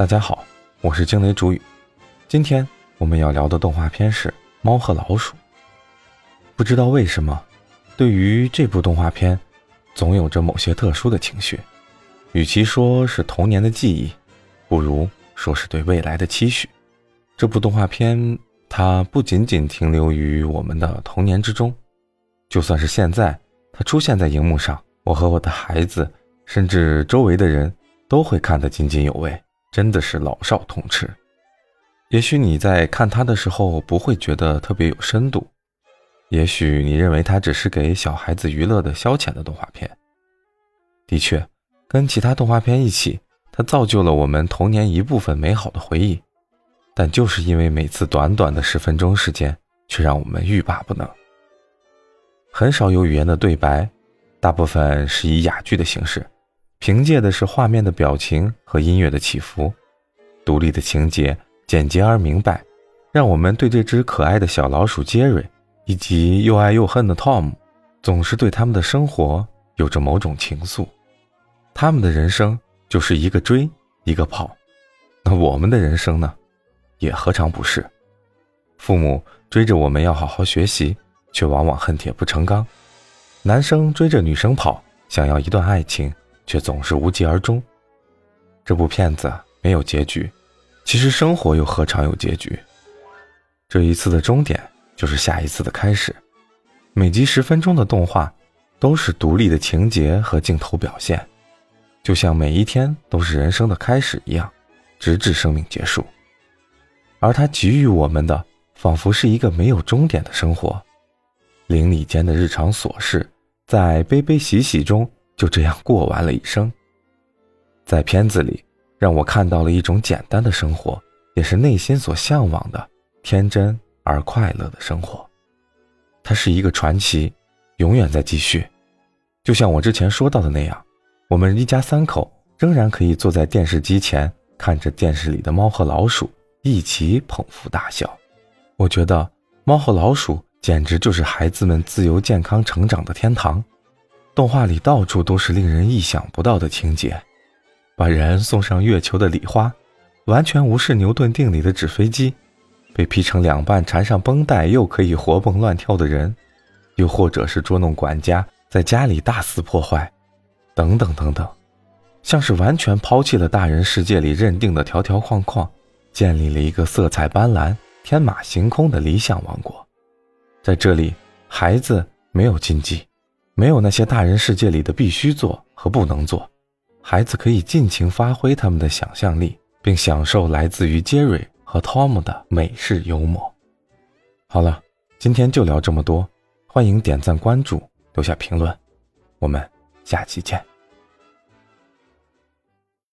大家好，我是惊雷主语。今天我们要聊的动画片是《猫和老鼠》。不知道为什么，对于这部动画片，总有着某些特殊的情绪。与其说是童年的记忆，不如说是对未来的期许。这部动画片，它不仅仅停留于我们的童年之中，就算是现在，它出现在荧幕上，我和我的孩子，甚至周围的人都会看得津津有味，真的是老少通吃。也许你在看它的时候不会觉得特别有深度，也许你认为它只是给小孩子娱乐的消遣的动画片。的确，跟其他动画片一起，它造就了我们童年一部分美好的回忆。但就是因为每次短短的十分钟时间，却让我们欲罢不能。很少有语言的对白，大部分是以哑剧的形式，凭借的是画面的表情和音乐的起伏。独立的情节，简洁而明白，让我们对这只可爱的小老鼠杰瑞，以及又爱又恨的 Tom，总是对他们的生活有着某种情愫。他们的人生就是一个追，一个跑，那我们的人生呢？也何尝不是？父母追着我们要好好学习，却往往恨铁不成钢；男生追着女生跑，想要一段爱情，却总是无疾而终。这部片子没有结局，其实生活又何尝有结局？这一次的终点就是下一次的开始。每集十分钟的动画，都是独立的情节和镜头表现，就像每一天都是人生的开始一样，直至生命结束。而他给予我们的，仿佛是一个没有终点的生活，邻里间的日常琐事，在悲悲喜喜中就这样过完了一生。在片子里，让我看到了一种简单的生活，也是内心所向往的天真而快乐的生活。它是一个传奇，永远在继续。就像我之前说到的那样，我们一家三口仍然可以坐在电视机前，看着电视里的猫和老鼠。一起捧腹大笑，我觉得《猫和老鼠》简直就是孩子们自由健康成长的天堂。动画里到处都是令人意想不到的情节，把人送上月球的礼花，完全无视牛顿定理的纸飞机，被劈成两半缠上绷带又可以活蹦乱跳的人，又或者是捉弄管家在家里大肆破坏，等等等等，像是完全抛弃了大人世界里认定的条条框框。建立了一个色彩斑斓、天马行空的理想王国，在这里，孩子没有禁忌，没有那些大人世界里的必须做和不能做，孩子可以尽情发挥他们的想象力，并享受来自于杰瑞和汤姆的美式幽默。好了，今天就聊这么多，欢迎点赞、关注、留下评论，我们下期见。